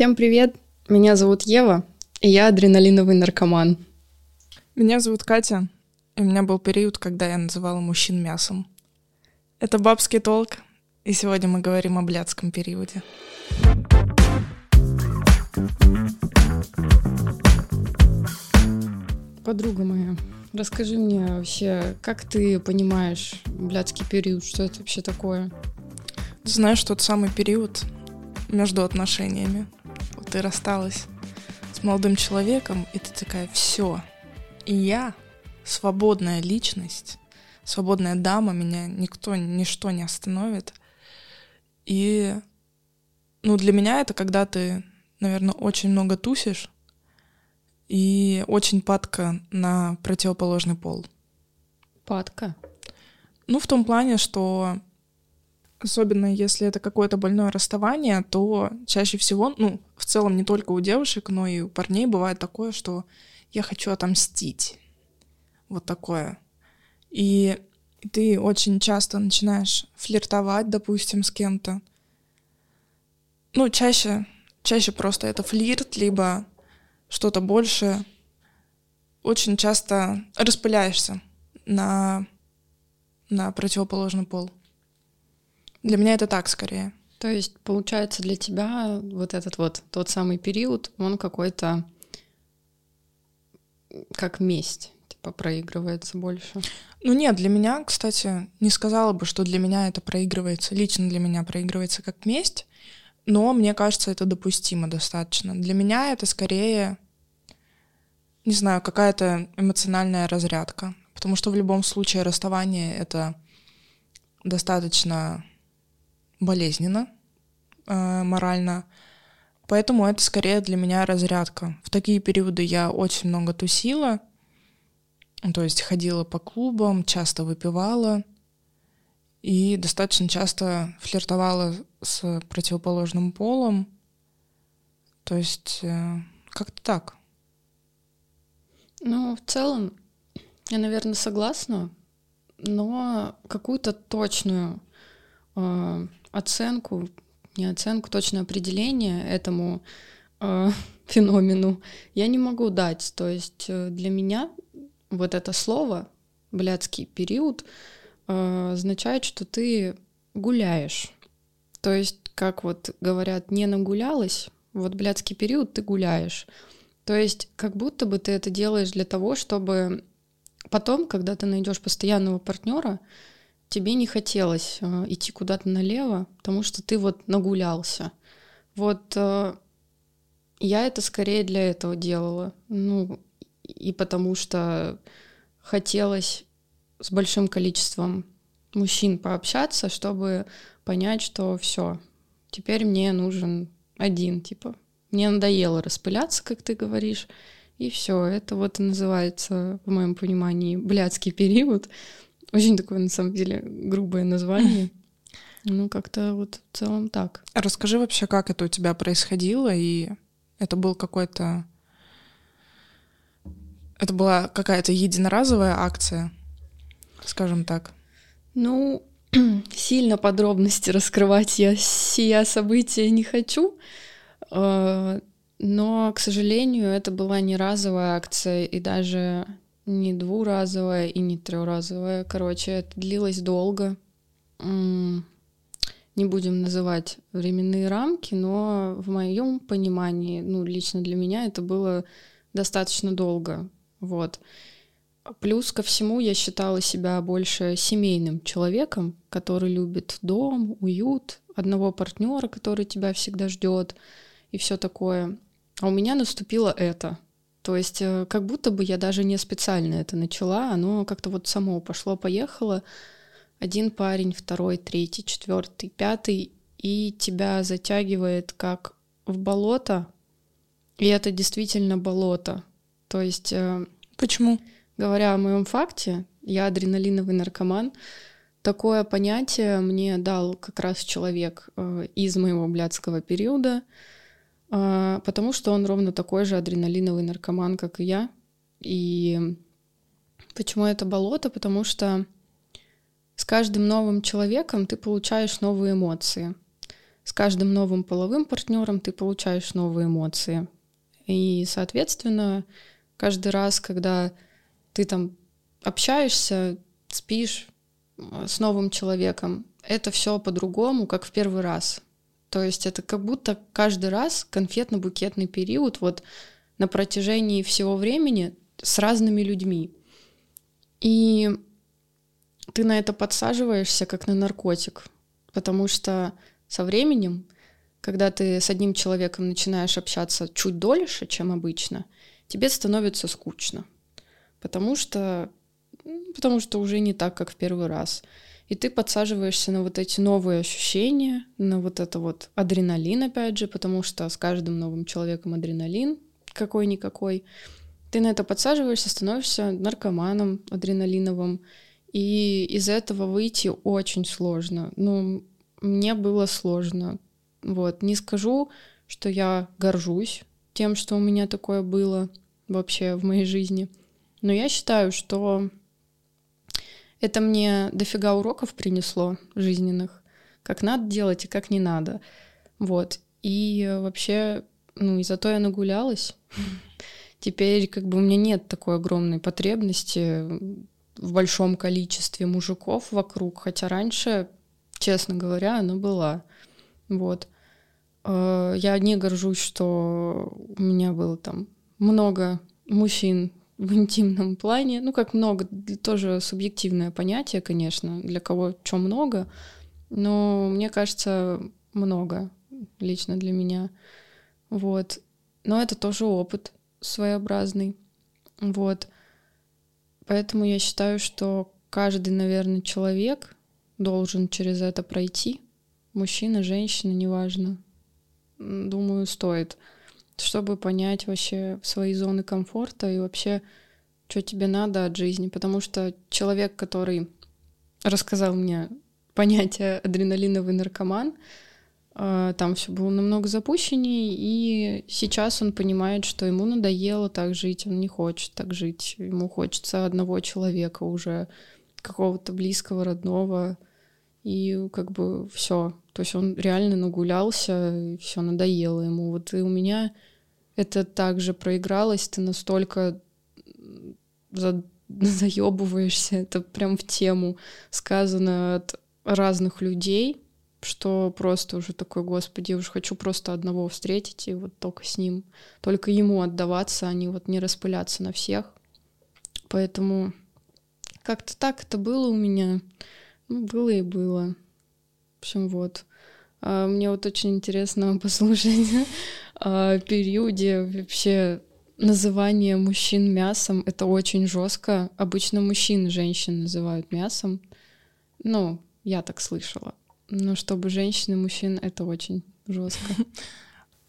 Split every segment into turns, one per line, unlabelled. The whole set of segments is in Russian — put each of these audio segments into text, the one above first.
Всем привет! Меня зовут Ева, и я адреналиновый наркоман.
Меня зовут Катя, и у меня был период, когда я называла мужчин мясом. Это бабский толк, и сегодня мы говорим о блядском периоде.
Подруга моя, расскажи мне вообще, как ты понимаешь блядский период, что это вообще такое?
Ты знаешь, тот самый период между отношениями. Ты рассталась с молодым человеком, и ты такая, все, и я свободная личность, свободная дама, меня никто, ничто не остановит. И, ну, для меня это когда ты, наверное, очень много тусишь и очень падка на противоположный пол.
Падка?
Ну, в том плане, что особенно если это какое-то больное расставание, то чаще всего, ну, в целом не только у девушек, но и у парней бывает такое, что я хочу отомстить. Вот такое. И ты очень часто начинаешь флиртовать, допустим, с кем-то. Ну, чаще, чаще просто это флирт, либо что-то большее. Очень часто распыляешься на, на противоположный пол. Для меня это так скорее.
То есть, получается, для тебя вот этот вот тот самый период, он какой-то как месть, типа проигрывается больше.
Ну нет, для меня, кстати, не сказала бы, что для меня это проигрывается, лично для меня проигрывается как месть, но мне кажется, это допустимо достаточно. Для меня это скорее, не знаю, какая-то эмоциональная разрядка, потому что в любом случае расставание — это достаточно болезненно э, морально, поэтому это скорее для меня разрядка. В такие периоды я очень много тусила, то есть ходила по клубам, часто выпивала и достаточно часто флиртовала с противоположным полом. То есть э, как-то так.
Ну, в целом, я, наверное, согласна, но какую-то точную э, оценку, не оценку, точное определение этому э, феномену я не могу дать. То есть э, для меня вот это слово блядский период э, означает, что ты гуляешь. То есть, как вот говорят, не нагулялась, вот блядский период ты гуляешь. То есть, как будто бы ты это делаешь для того, чтобы потом, когда ты найдешь постоянного партнера, тебе не хотелось э, идти куда-то налево, потому что ты вот нагулялся. Вот э, я это скорее для этого делала. Ну, и потому что хотелось с большим количеством мужчин пообщаться, чтобы понять, что все, теперь мне нужен один, типа, мне надоело распыляться, как ты говоришь, и все, это вот и называется, в моем понимании, блядский период. Очень такое, на самом деле, грубое название. Ну, как-то вот в целом так.
Расскажи вообще, как это у тебя происходило, и это был какой-то... Это была какая-то единоразовая акция, скажем так.
Ну, сильно подробности раскрывать я сия события не хочу, а, но, к сожалению, это была не разовая акция и даже не двуразовая и не трехразовая. Короче, это длилось долго. Не будем называть временные рамки, но в моем понимании, ну, лично для меня это было достаточно долго. Вот. Плюс ко всему я считала себя больше семейным человеком, который любит дом, уют, одного партнера, который тебя всегда ждет и все такое. А у меня наступило это — то есть э, как будто бы я даже не специально это начала, оно как-то вот само пошло-поехало. Один парень, второй, третий, четвертый, пятый, и тебя затягивает как в болото, и это действительно болото. То есть... Э,
Почему?
Говоря о моем факте, я адреналиновый наркоман, такое понятие мне дал как раз человек э, из моего блядского периода — потому что он ровно такой же адреналиновый наркоман, как и я. И почему это болото? Потому что с каждым новым человеком ты получаешь новые эмоции. с каждым новым половым партнером ты получаешь новые эмоции. И, соответственно, каждый раз, когда ты там общаешься, спишь э, с новым человеком, это все по-другому, как в первый раз. То есть это как будто каждый раз конфетно-букетный период вот на протяжении всего времени с разными людьми. И ты на это подсаживаешься как на наркотик, потому что со временем, когда ты с одним человеком начинаешь общаться чуть дольше, чем обычно, тебе становится скучно, потому что, потому что уже не так, как в первый раз. И ты подсаживаешься на вот эти новые ощущения, на вот это вот адреналин, опять же, потому что с каждым новым человеком адреналин какой-никакой. Ты на это подсаживаешься, становишься наркоманом адреналиновым, и из этого выйти очень сложно. Ну, мне было сложно. Вот, не скажу, что я горжусь тем, что у меня такое было вообще в моей жизни. Но я считаю, что это мне дофига уроков принесло жизненных, как надо делать и как не надо. Вот. И вообще, ну, и зато я нагулялась. Теперь как бы у меня нет такой огромной потребности в большом количестве мужиков вокруг, хотя раньше, честно говоря, она была. Вот. Э, я не горжусь, что у меня было там много мужчин в интимном плане. Ну, как много, тоже субъективное понятие, конечно, для кого что много, но мне кажется, много лично для меня. Вот. Но это тоже опыт своеобразный. Вот. Поэтому я считаю, что каждый, наверное, человек должен через это пройти. Мужчина, женщина, неважно. Думаю, стоит. Чтобы понять вообще свои зоны комфорта и вообще, что тебе надо от жизни. Потому что человек, который рассказал мне понятие адреналиновый наркоман, а, там все было намного запущеннее, и сейчас он понимает, что ему надоело так жить, он не хочет так жить, ему хочется одного человека уже, какого-то близкого, родного, и как бы все. То есть он реально нагулялся, и все надоело ему. Вот и у меня это также проигралось, ты настолько за... заебываешься, это прям в тему сказано от разных людей, что просто уже такой, господи, уж хочу просто одного встретить и вот только с ним, только ему отдаваться, а не вот не распыляться на всех. Поэтому как-то так это было у меня. Ну, было и было. В общем, вот. А, мне вот очень интересно послушать периоде вообще называние мужчин мясом. Это очень жестко. Обычно мужчин женщин называют мясом. Ну, я так слышала. Ну, чтобы женщин и мужчин, это очень жестко.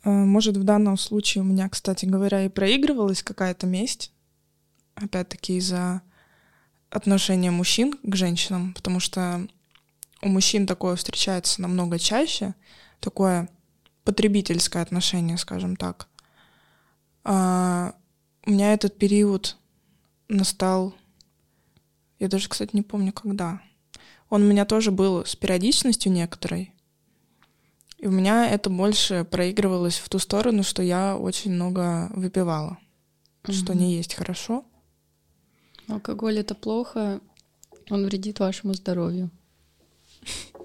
А, может, в данном случае у меня, кстати говоря, и проигрывалась какая-то месть. Опять-таки из-за отношения мужчин к женщинам, потому что у мужчин такое встречается намного чаще, такое потребительское отношение, скажем так. А у меня этот период настал, я даже, кстати, не помню, когда. Он у меня тоже был с периодичностью некоторой. И у меня это больше проигрывалось в ту сторону, что я очень много выпивала, угу. что не есть хорошо.
Алкоголь это плохо, он вредит вашему здоровью.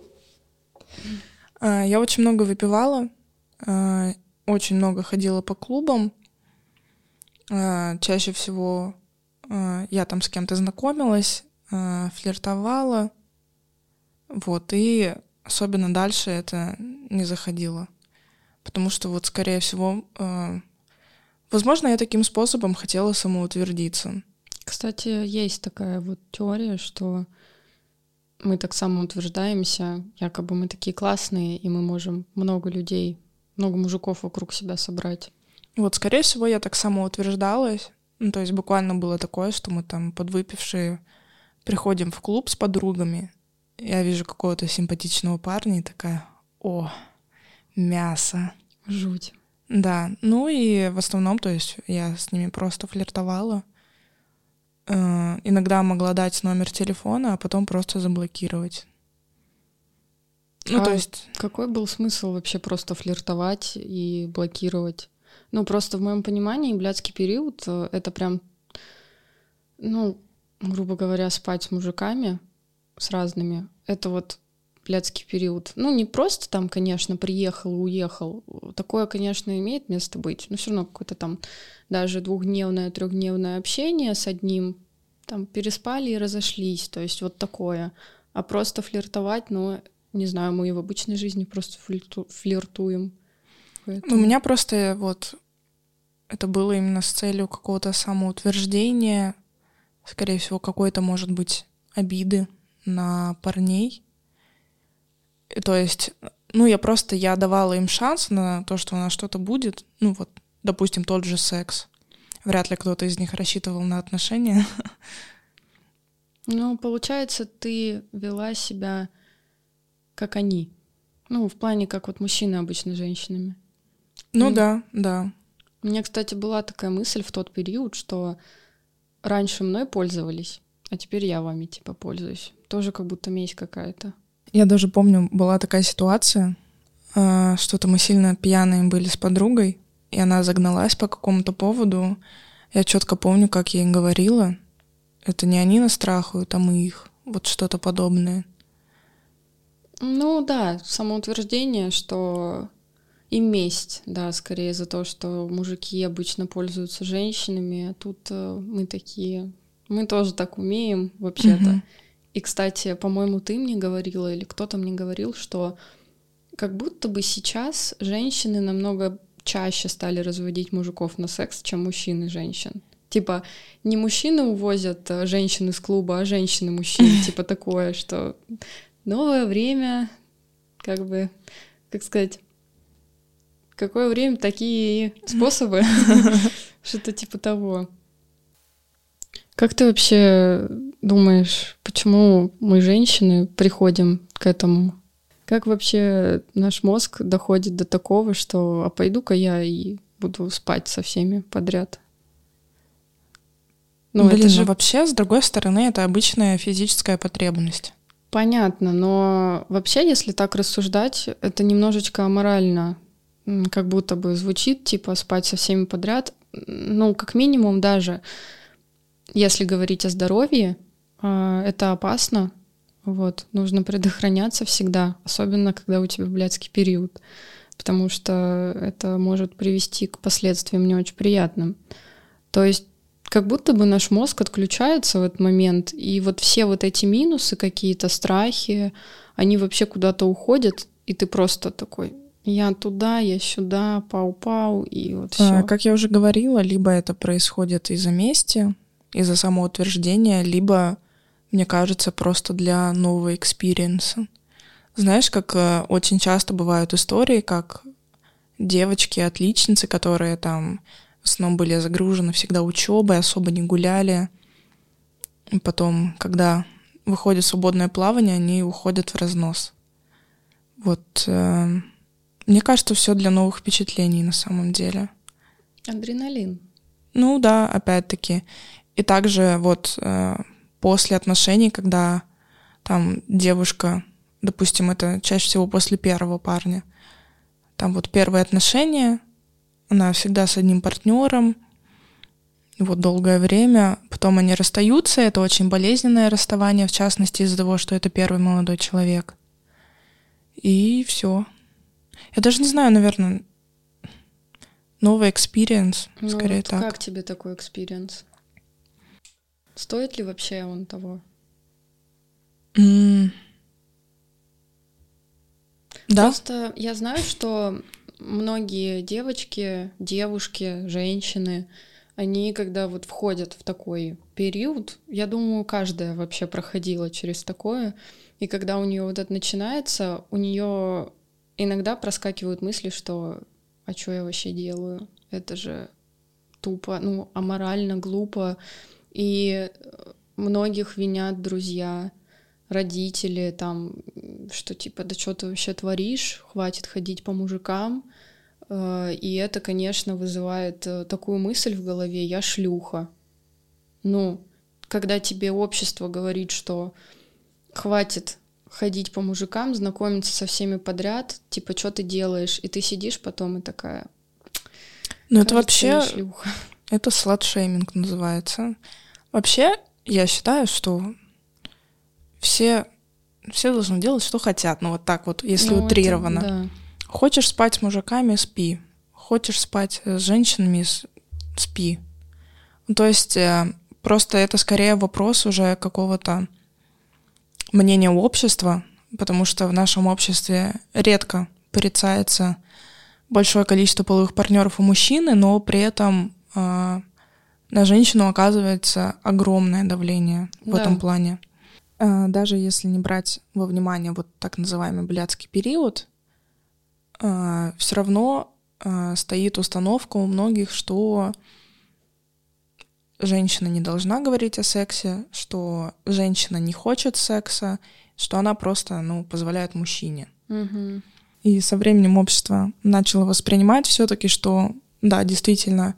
А, я очень много выпивала, очень много ходила по клубам. А, чаще всего я там с кем-то знакомилась, флиртовала, вот, и особенно дальше это не заходило. Потому что вот, скорее всего, э, возможно, я таким способом хотела самоутвердиться.
Кстати, есть такая вот теория, что мы так самоутверждаемся, якобы мы такие классные, и мы можем много людей, много мужиков вокруг себя собрать.
Вот, скорее всего, я так самоутверждалась. Ну, то есть буквально было такое, что мы там подвыпившие приходим в клуб с подругами, я вижу какого-то симпатичного парня и такая, о, мясо.
Жуть.
Да, ну и в основном, то есть я с ними просто флиртовала. Э, иногда могла дать номер телефона, а потом просто заблокировать. Ну,
а
то есть...
Какой был смысл вообще просто флиртовать и блокировать? Ну, просто в моем понимании блядский период э, — это прям, ну, грубо говоря, спать с мужиками, с разными. Это вот блядский период. Ну, не просто там, конечно, приехал, уехал. Такое, конечно, имеет место быть, но все равно какое-то там даже двухдневное, трехдневное общение с одним, там переспали и разошлись, то есть вот такое. А просто флиртовать, ну, не знаю, мы и в обычной жизни просто флирту флиртуем.
Поэтому... У меня просто вот это было именно с целью какого-то самоутверждения, скорее всего, какой-то, может быть, обиды на парней. И, то есть, ну, я просто, я давала им шанс на то, что у нас что-то будет. Ну, вот, допустим, тот же секс. Вряд ли кто-то из них рассчитывал на отношения.
Ну, получается, ты вела себя как они. Ну, в плане, как вот мужчины обычно с женщинами.
Ну И... да, да.
У меня, кстати, была такая мысль в тот период, что раньше мной пользовались, а теперь я вами типа пользуюсь. Тоже как будто месть какая-то.
Я даже помню, была такая ситуация, а, что-то мы сильно пьяные были с подругой, и она загналась по какому-то поводу. Я четко помню, как я ей говорила. Это не они нас страхуют, а мы их. Вот что-то подобное.
Ну да, самоутверждение, что и месть, да, скорее за то, что мужики обычно пользуются женщинами, а тут э, мы такие, мы тоже так умеем вообще-то. И, кстати, по-моему, ты мне говорила или кто-то мне говорил, что как будто бы сейчас женщины намного чаще стали разводить мужиков на секс, чем мужчины женщин. Типа, не мужчины увозят э, женщин из клуба, а женщины мужчин. Типа такое, что новое время, как бы, как сказать, какое время, такие способы. Что-то типа того. Как ты вообще думаешь, почему мы, женщины, приходим к этому? Как вообще наш мозг доходит до такого, что а пойду-ка я и буду спать со всеми подряд?
Ну, Блин, это же вообще, с другой стороны, это обычная физическая потребность.
Понятно, но вообще, если так рассуждать, это немножечко аморально как будто бы звучит, типа спать со всеми подряд. Ну, как минимум даже, если говорить о здоровье, а, это опасно. Вот, нужно предохраняться всегда, особенно когда у тебя блядский период, потому что это может привести к последствиям не очень приятным. То есть как будто бы наш мозг отключается в этот момент, и вот все вот эти минусы, какие-то страхи, они вообще куда-то уходят, и ты просто такой, я туда, я сюда, пау-пау, и вот все. А,
как я уже говорила, либо это происходит из-за мести, из-за самоутверждения, либо, мне кажется, просто для нового experience а. Знаешь, как э, очень часто бывают истории, как девочки-отличницы, которые там в основном были загружены всегда учебой, особо не гуляли. И потом, когда выходит свободное плавание, они уходят в разнос. Вот э, мне кажется, все для новых впечатлений на самом деле.
Адреналин.
Ну да, опять-таки. И также вот э, после отношений, когда там девушка, допустим, это чаще всего после первого парня, там вот первые отношения, она всегда с одним партнером, вот долгое время, потом они расстаются, это очень болезненное расставание, в частности из-за того, что это первый молодой человек. И все. Я даже не знаю, наверное, новый experience, ну, скорее вот так.
Как тебе такой experience? Стоит ли вообще он того?
Mm. Да.
Просто я знаю, что многие девочки, девушки, женщины, они когда вот входят в такой период, я думаю, каждая вообще проходила через такое, и когда у нее вот это начинается, у нее иногда проскакивают мысли, что а что я вообще делаю? Это же тупо, ну, аморально, глупо. И многих винят друзья, родители, там, что типа, да что ты вообще творишь, хватит ходить по мужикам. Э, и это, конечно, вызывает э, такую мысль в голове, я шлюха. Ну, когда тебе общество говорит, что хватит ходить по мужикам, знакомиться со всеми подряд, типа, что ты делаешь, и ты сидишь потом и такая...
Ну это вообще... Это сладшейминг называется. Вообще, я считаю, что все, все должны делать, что хотят. Ну вот так вот, если ну, утрированно. Это, да. Хочешь спать с мужиками — спи. Хочешь спать с женщинами — спи. Ну, то есть э, просто это скорее вопрос уже какого-то мнение общества, потому что в нашем обществе редко порицается большое количество половых партнеров у мужчины, но при этом э, на женщину оказывается огромное давление в да. этом плане. Э, даже если не брать во внимание вот так называемый блядский период, э, все равно э, стоит установка у многих, что женщина не должна говорить о сексе, что женщина не хочет секса, что она просто, ну, позволяет мужчине.
Угу.
И со временем общество начало воспринимать все-таки, что да, действительно,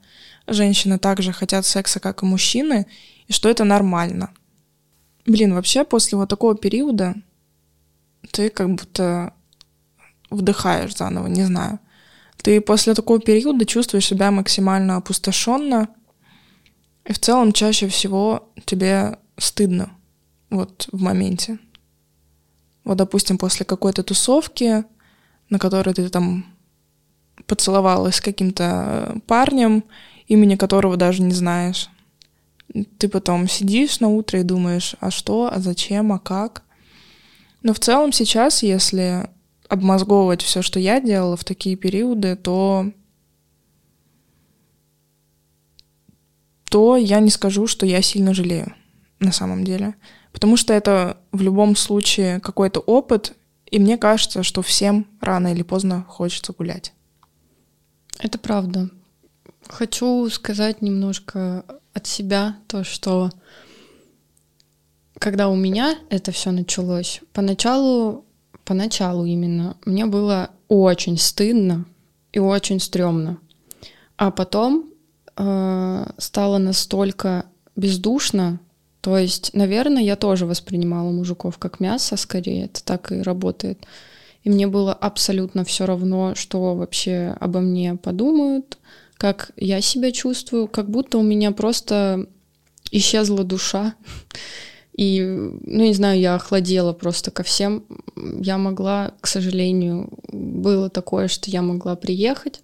женщины также хотят секса, как и мужчины, и что это нормально. Блин, вообще после вот такого периода ты как будто вдыхаешь заново, не знаю. Ты после такого периода чувствуешь себя максимально опустошенно, и в целом чаще всего тебе стыдно вот в моменте. Вот, допустим, после какой-то тусовки, на которой ты там поцеловалась с каким-то парнем, имени которого даже не знаешь. Ты потом сидишь на утро и думаешь, а что, а зачем, а как. Но в целом сейчас, если обмозговывать все, что я делала в такие периоды, то то я не скажу, что я сильно жалею на самом деле. Потому что это в любом случае какой-то опыт, и мне кажется, что всем рано или поздно хочется гулять.
Это правда. Хочу сказать немножко от себя то, что когда у меня это все началось, поначалу, поначалу именно, мне было очень стыдно и очень стрёмно. А потом э, стало настолько бездушно, то есть, наверное, я тоже воспринимала мужиков как мясо, скорее, это так и работает. И мне было абсолютно все равно, что вообще обо мне подумают, как я себя чувствую, как будто у меня просто исчезла душа. И, ну, не знаю, я охладела просто ко всем. Я могла, к сожалению, было такое, что я могла приехать,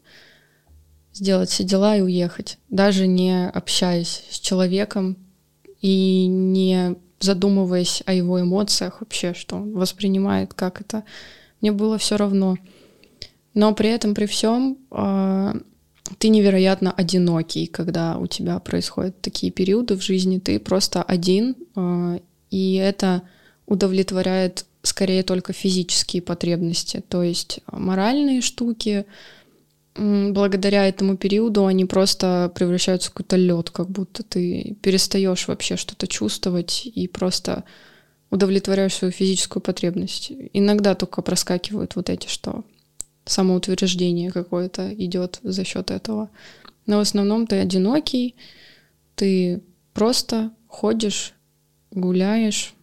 сделать все дела и уехать, даже не общаясь с человеком и не задумываясь о его эмоциях вообще, что он воспринимает, как это. Мне было все равно. Но при этом, при всем, э, ты невероятно одинокий, когда у тебя происходят такие периоды в жизни. Ты просто один, э, и это удовлетворяет скорее только физические потребности, то есть моральные штуки, благодаря этому периоду они просто превращаются в какой-то лед, как будто ты перестаешь вообще что-то чувствовать и просто удовлетворяешь свою физическую потребность. Иногда только проскакивают вот эти, что самоутверждение какое-то идет за счет этого. Но в основном ты одинокий, ты просто ходишь, гуляешь,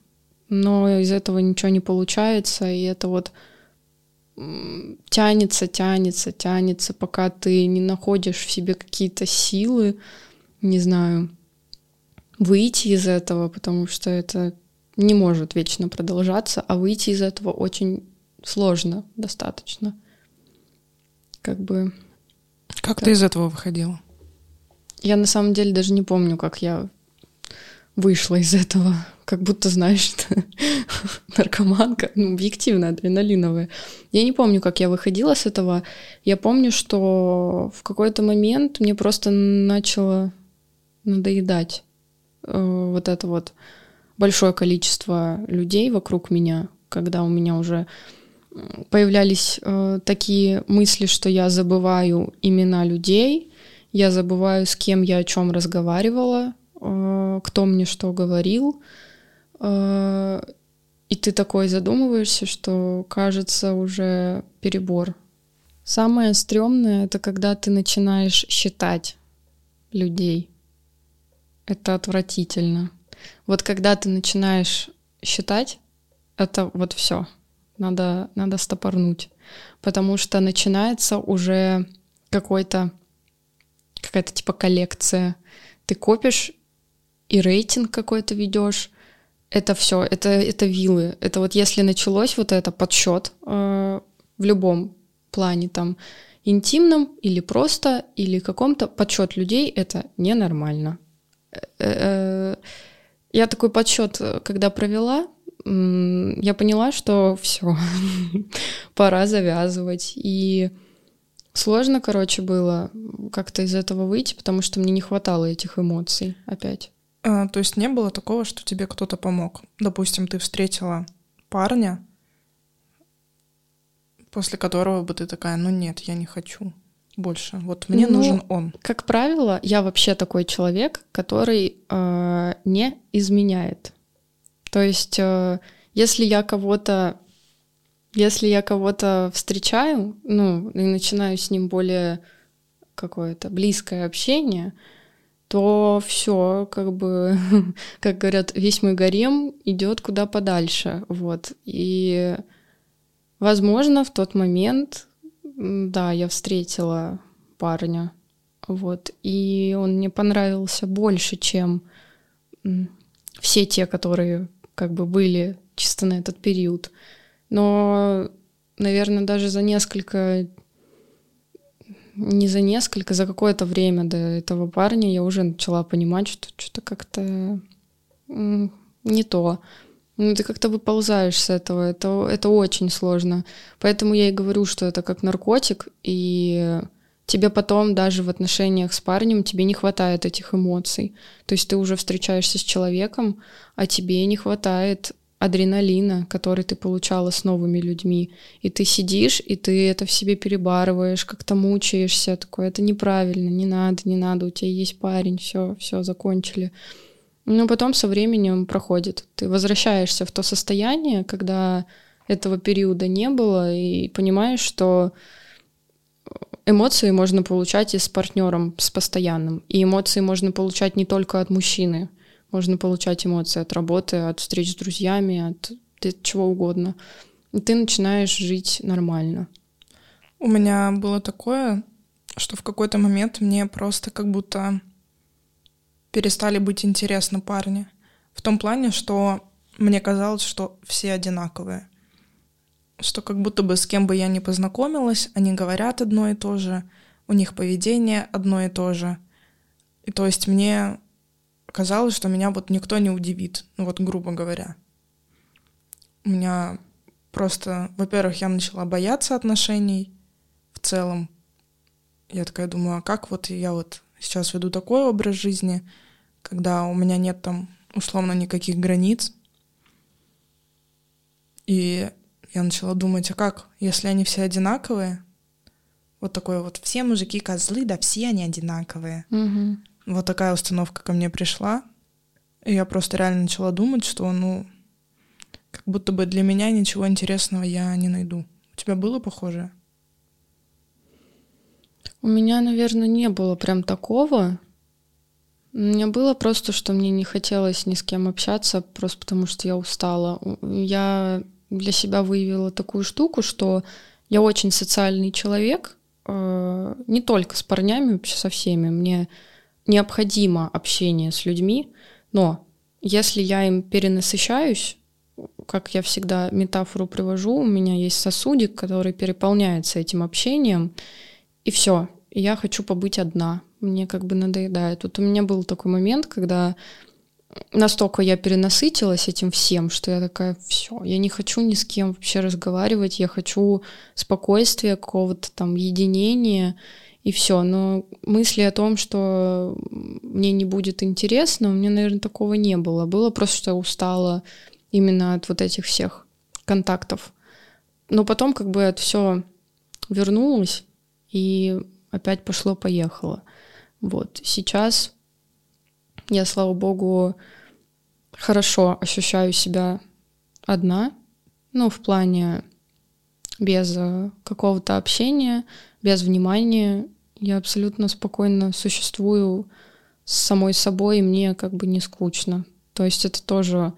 но из этого ничего не получается, и это вот тянется, тянется, тянется, пока ты не находишь в себе какие-то силы, не знаю, выйти из этого, потому что это не может вечно продолжаться, а выйти из этого очень сложно достаточно. Как бы...
Как так. ты из этого выходила?
Я на самом деле даже не помню, как я вышла из этого как будто, знаешь, наркоманка, ну, объективно адреналиновая. Я не помню, как я выходила с этого. Я помню, что в какой-то момент мне просто начало надоедать э, вот это вот большое количество людей вокруг меня, когда у меня уже появлялись э, такие мысли, что я забываю имена людей, я забываю, с кем я о чем разговаривала, э, кто мне что говорил, а, и ты такой задумываешься, что кажется уже перебор. Самое стрёмное — это когда ты начинаешь считать людей. Это отвратительно. Вот когда ты начинаешь считать это вот все. Надо, надо стопорнуть. Потому что начинается уже какой-то какая-то типа коллекция. Ты копишь и рейтинг какой-то ведешь. Это все, это, это вилы. Это вот если началось вот это подсчет э, в любом плане там интимном или просто, или каком-то подсчет людей, это ненормально. Э, э, я такой подсчет, когда провела, я поняла, что все, пора завязывать. И сложно, короче, было как-то из этого выйти, потому что мне не хватало этих эмоций опять.
А, то есть не было такого, что тебе кто-то помог? Допустим, ты встретила парня, после которого бы ты такая, ну нет, я не хочу больше. Вот мне ну, нужен он.
Как правило, я вообще такой человек, который э, не изменяет. То есть, э, если я кого-то, если я кого-то встречаю, ну и начинаю с ним более какое-то близкое общение, то все, как бы, как говорят, весь мой гарем идет куда подальше, вот. И Возможно, в тот момент, да, я встретила парня, вот, и он мне понравился больше, чем все те, которые как бы были чисто на этот период. Но, наверное, даже за несколько, не за несколько, за какое-то время до этого парня я уже начала понимать, что что-то как-то не то. Ну, ты как-то выползаешь с этого, это, это очень сложно. Поэтому я и говорю, что это как наркотик, и тебе потом даже в отношениях с парнем тебе не хватает этих эмоций. То есть ты уже встречаешься с человеком, а тебе не хватает адреналина, который ты получала с новыми людьми. И ты сидишь, и ты это в себе перебарываешь, как-то мучаешься, такое, это неправильно, не надо, не надо, у тебя есть парень, все, все, закончили. Но потом со временем проходит. Ты возвращаешься в то состояние, когда этого периода не было, и понимаешь, что эмоции можно получать и с партнером, с постоянным. И эмоции можно получать не только от мужчины. Можно получать эмоции от работы, от встреч с друзьями, от, чего угодно. И ты начинаешь жить нормально.
У меня было такое, что в какой-то момент мне просто как будто перестали быть интересны парни. В том плане, что мне казалось, что все одинаковые. Что как будто бы с кем бы я ни познакомилась, они говорят одно и то же, у них поведение одно и то же. И то есть мне казалось, что меня вот никто не удивит, ну вот грубо говоря. У меня просто, во-первых, я начала бояться отношений в целом. Я такая думаю, а как вот я вот сейчас веду такой образ жизни, когда у меня нет там условно никаких границ. И я начала думать, а как, если они все одинаковые? Вот такое вот, все мужики козлы, да все они одинаковые.
Угу.
Вот такая установка ко мне пришла. И я просто реально начала думать, что, ну, как будто бы для меня ничего интересного я не найду. У тебя было похожее?
У меня, наверное, не было прям такого. У меня было просто, что мне не хотелось ни с кем общаться, просто потому что я устала. Я для себя выявила такую штуку, что я очень социальный человек, э, не только с парнями, вообще со всеми. Мне необходимо общение с людьми, но если я им перенасыщаюсь, как я всегда метафору привожу, у меня есть сосудик, который переполняется этим общением, и все, я хочу побыть одна, мне как бы надоедает. Вот у меня был такой момент, когда настолько я перенасытилась этим всем, что я такая, все, я не хочу ни с кем вообще разговаривать, я хочу спокойствия, какого-то там единения, и все. Но мысли о том, что мне не будет интересно, у меня, наверное, такого не было. Было просто, что я устала именно от вот этих всех контактов. Но потом как бы это все вернулось, и опять пошло-поехало. Вот сейчас я, слава богу, хорошо ощущаю себя одна, ну, в плане без э, какого-то общения, без внимания. Я абсолютно спокойно существую с самой собой, и мне как бы не скучно. То есть это тоже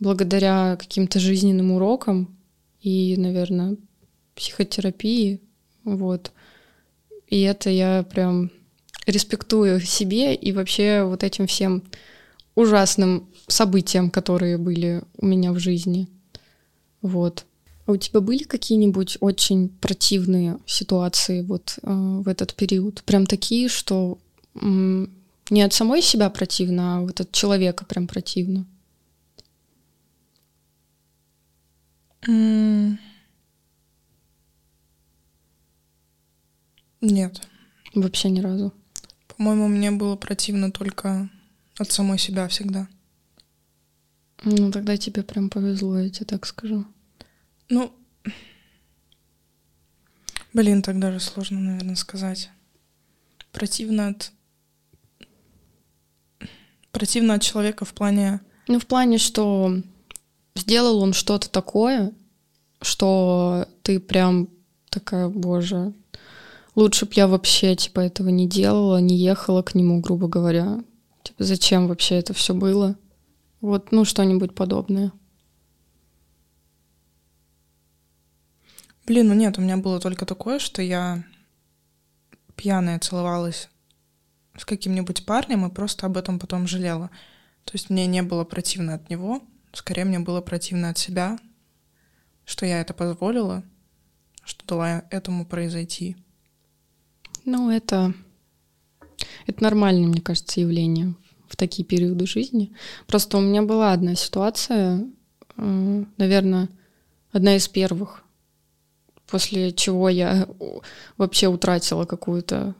благодаря каким-то жизненным урокам и, наверное, психотерапии, вот. И это я прям респектую себе и вообще вот этим всем ужасным событиям, которые были у меня в жизни. Вот. А у тебя были какие-нибудь очень противные ситуации вот э, в этот период? Прям такие, что м- не от самой себя противно, а вот от человека прям противно?
Mm. Нет.
Вообще ни разу.
По-моему, мне было противно только от самой себя всегда.
Ну, тогда тебе прям повезло, я тебе так скажу.
Ну, блин, так даже сложно, наверное, сказать. Противно от... Противно от человека в плане...
Ну, в плане, что сделал он что-то такое, что ты прям такая, боже, лучше бы я вообще, типа, этого не делала, не ехала к нему, грубо говоря. Типа, зачем вообще это все было? Вот, ну, что-нибудь подобное.
Блин, ну нет, у меня было только такое, что я пьяная целовалась с каким-нибудь парнем и просто об этом потом жалела. То есть мне не было противно от него, скорее мне было противно от себя, что я это позволила, что дала этому произойти.
Ну, это, это нормальное, мне кажется, явление в такие периоды жизни. Просто у меня была одна ситуация, наверное, одна из первых, после чего я вообще утратила какую-то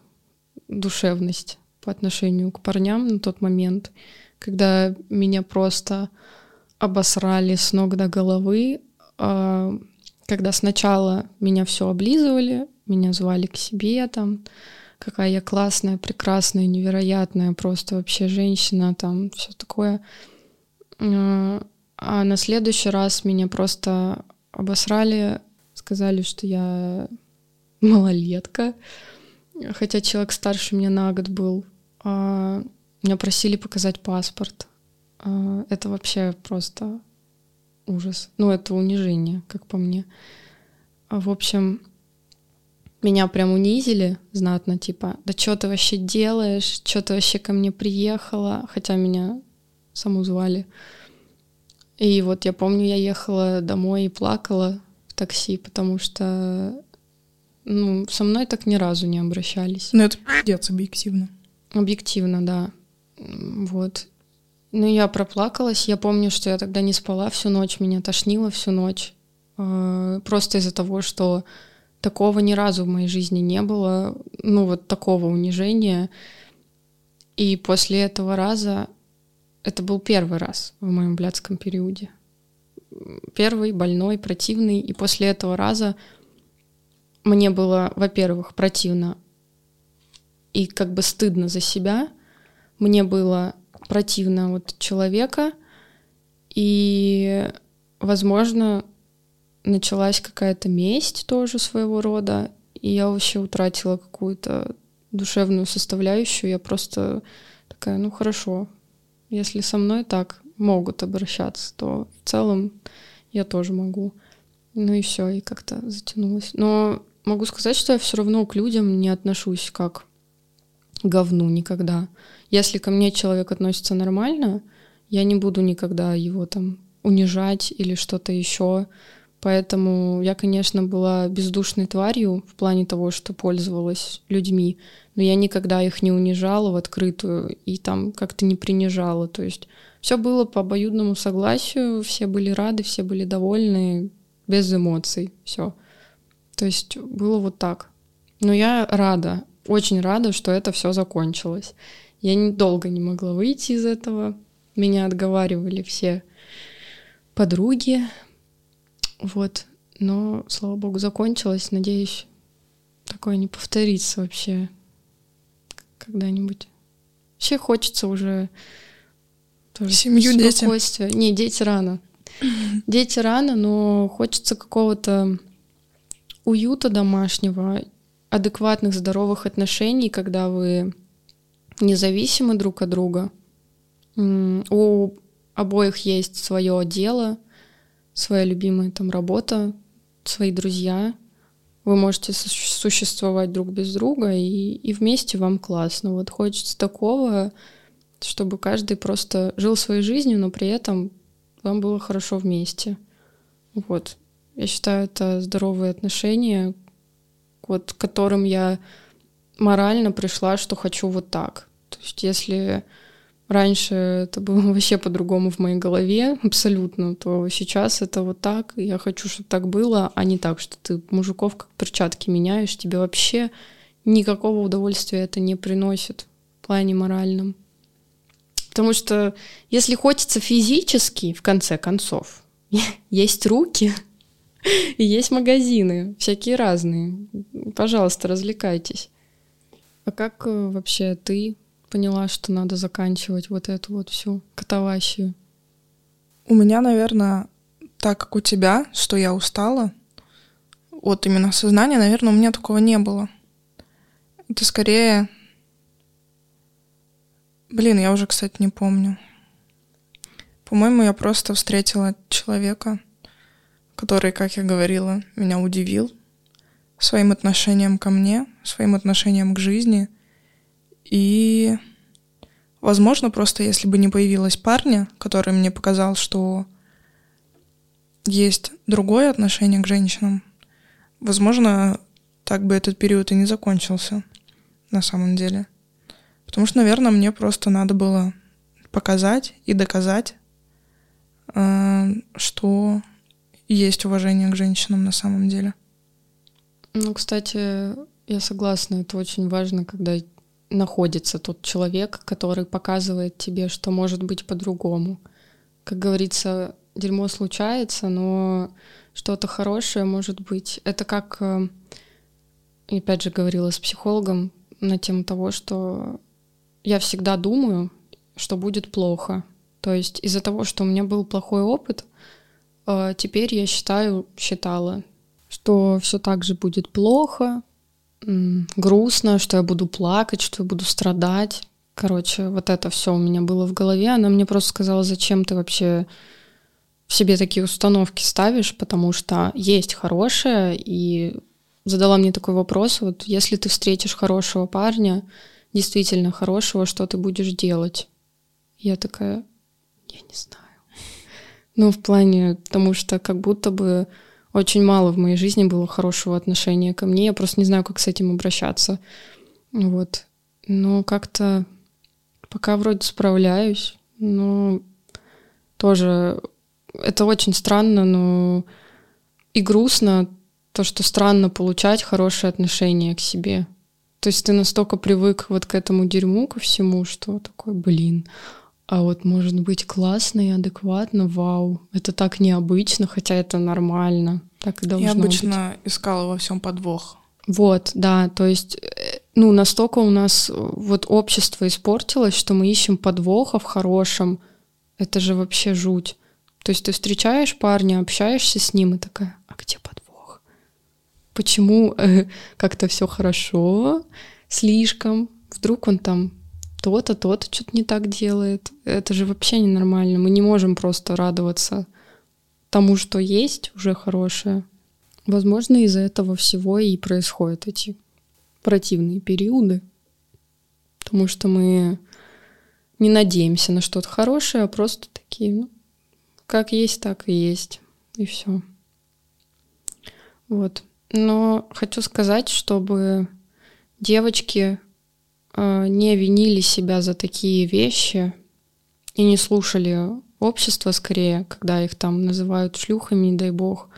душевность по отношению к парням на тот момент, когда меня просто обосрали с ног до головы, а, когда сначала меня все облизывали, меня звали к себе, там, какая я классная, прекрасная, невероятная, просто вообще женщина, там, все такое. А, а на следующий раз меня просто обосрали, сказали, что я малолетка, хотя человек старше меня на год был. А меня просили показать паспорт. А, это вообще просто ужас. Ну, это унижение, как по мне. А, в общем, меня прям унизили знатно, типа, да что ты вообще делаешь, что ты вообще ко мне приехала, хотя меня саму звали. И вот я помню, я ехала домой и плакала в такси, потому что ну, со мной так ни разу не обращались.
Ну, это пиздец объективно.
Объективно, да. Вот. Ну, я проплакалась. Я помню, что я тогда не спала всю ночь, меня тошнило всю ночь. Э, просто из-за того, что такого ни разу в моей жизни не было. Ну, вот такого унижения. И после этого раза это был первый раз в моем блядском периоде. Первый, больной, противный. И после этого раза мне было, во-первых, противно и как бы стыдно за себя. Мне было противно вот человека, и, возможно, началась какая-то месть тоже своего рода, и я вообще утратила какую-то душевную составляющую. Я просто такая, ну хорошо, если со мной так могут обращаться, то в целом я тоже могу. Ну и все, и как-то затянулось. Но могу сказать, что я все равно к людям не отношусь как говну никогда. Если ко мне человек относится нормально, я не буду никогда его там унижать или что-то еще. Поэтому я, конечно, была бездушной тварью в плане того, что пользовалась людьми, но я никогда их не унижала в открытую и там как-то не принижала. То есть все было по обоюдному согласию, все были рады, все были довольны, без эмоций, все. То есть было вот так. Но я рада, очень рада, что это все закончилось. Я долго не могла выйти из этого. Меня отговаривали все подруги. Вот. Но, слава богу, закончилось. Надеюсь, такое не повторится вообще когда-нибудь. Вообще хочется уже
тоже семью, дети.
Не, дети рано. Дети рано, но хочется какого-то уюта домашнего, адекватных, здоровых отношений, когда вы независимы друг от друга. У обоих есть свое дело, своя любимая там работа, свои друзья. Вы можете существовать друг без друга, и, и вместе вам классно. Вот хочется такого, чтобы каждый просто жил своей жизнью, но при этом вам было хорошо вместе. Вот. Я считаю, это здоровые отношения, вот, к которым я морально пришла, что хочу вот так. То есть если раньше это было вообще по-другому в моей голове абсолютно, то сейчас это вот так. Я хочу, чтобы так было, а не так, что ты мужиков как перчатки меняешь, тебе вообще никакого удовольствия это не приносит в плане моральном. Потому что если хочется физически, в конце концов, есть руки, и есть магазины, всякие разные. Пожалуйста, развлекайтесь. А как э, вообще ты поняла, что надо заканчивать вот эту вот всю катавасию?
У меня, наверное, так как у тебя, что я устала, вот именно сознание, наверное, у меня такого не было. Это скорее... Блин, я уже, кстати, не помню. По-моему, я просто встретила человека, который, как я говорила, меня удивил своим отношением ко мне, своим отношением к жизни. И, возможно, просто если бы не появилась парня, который мне показал, что есть другое отношение к женщинам, возможно, так бы этот период и не закончился на самом деле. Потому что, наверное, мне просто надо было показать и доказать, э, что есть уважение к женщинам на самом деле.
Ну, кстати, я согласна, это очень важно, когда находится тот человек, который показывает тебе, что может быть по-другому. Как говорится, дерьмо случается, но что-то хорошее может быть. Это как, э, опять же, говорила с психологом на тему того, что я всегда думаю, что будет плохо. То есть из-за того, что у меня был плохой опыт, теперь я считаю, считала, что все так же будет плохо, грустно, что я буду плакать, что я буду страдать. Короче, вот это все у меня было в голове. Она мне просто сказала, зачем ты вообще в себе такие установки ставишь, потому что есть хорошее, и задала мне такой вопрос, вот если ты встретишь хорошего парня, действительно хорошего, что ты будешь делать? Я такая, я не знаю. Ну, в плане, потому что как будто бы очень мало в моей жизни было хорошего отношения ко мне. Я просто не знаю, как с этим обращаться. Вот. Но как-то пока вроде справляюсь. Но тоже это очень странно, но и грустно то, что странно получать хорошее отношение к себе. То есть ты настолько привык вот к этому дерьму, ко всему, что такой, блин, а вот может быть классно и адекватно, вау, это так необычно, хотя это нормально, так и должно
Я обычно
быть.
искала во всем подвох.
Вот, да, то есть, э, ну, настолько у нас э, вот общество испортилось, что мы ищем подвоха в хорошем. Это же вообще жуть. То есть ты встречаешь парня, общаешься с ним и такая, а где подвох? Почему э, как-то все хорошо, слишком? Вдруг он там то-то, то-то что-то не так делает. Это же вообще ненормально. Мы не можем просто радоваться тому, что есть уже хорошее. Возможно, из-за этого всего и происходят эти противные периоды. Потому что мы не надеемся на что-то хорошее, а просто такие, ну, как есть, так и есть. И все. Вот. Но хочу сказать, чтобы девочки не винили себя за такие вещи и не слушали общество скорее, когда их там называют шлюхами, не дай бог,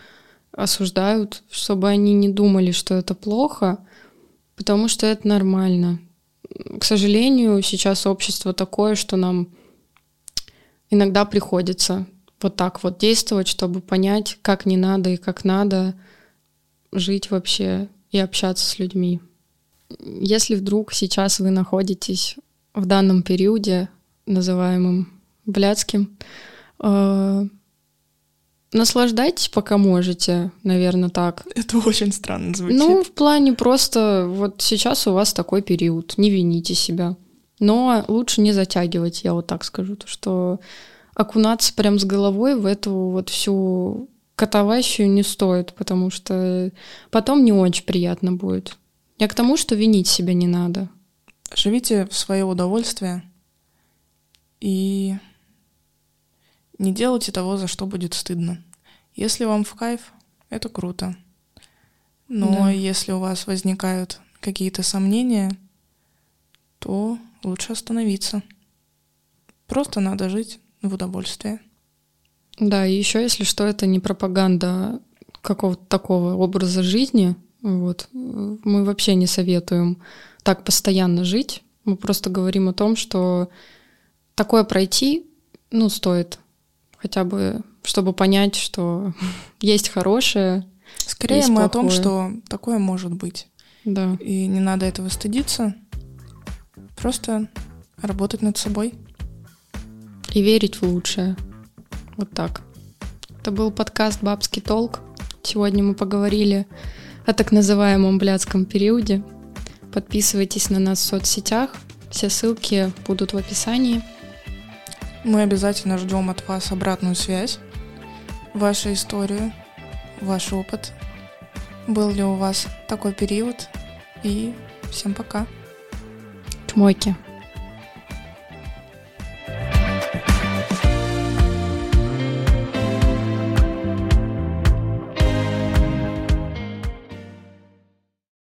осуждают, чтобы они не думали, что это плохо, потому что это нормально. К сожалению, сейчас общество такое, что нам иногда приходится вот так вот действовать, чтобы понять, как не надо и как надо жить вообще и общаться с людьми. Если вдруг сейчас вы находитесь в данном периоде, называемым блядским, э, наслаждайтесь, пока можете, наверное, так.
Это очень странно звучит.
Ну, в плане просто вот сейчас у вас такой период, не вините себя. Но лучше не затягивать, я вот так скажу, то что окунаться прям с головой в эту вот всю катаващую не стоит, потому что потом не очень приятно будет. Я к тому, что винить себя не надо.
Живите в свое удовольствие и не делайте того, за что будет стыдно. Если вам в кайф, это круто. Но да. если у вас возникают какие-то сомнения, то лучше остановиться. Просто надо жить в удовольствие.
Да, и еще, если что, это не пропаганда какого-то такого образа жизни. Вот. Мы вообще не советуем так постоянно жить. Мы просто говорим о том, что такое пройти, ну, стоит. Хотя бы, чтобы понять, что есть хорошее.
Скорее есть мы плохое. о том, что такое может быть.
Да.
И не надо этого стыдиться. Просто работать над собой.
И верить в лучшее. Вот так. Это был подкаст «Бабский толк». Сегодня мы поговорили о так называемом блядском периоде. Подписывайтесь на нас в соцсетях. Все ссылки будут в описании.
Мы обязательно ждем от вас обратную связь, вашу историю, ваш опыт. Был ли у вас такой период? И всем пока.
Чмойки.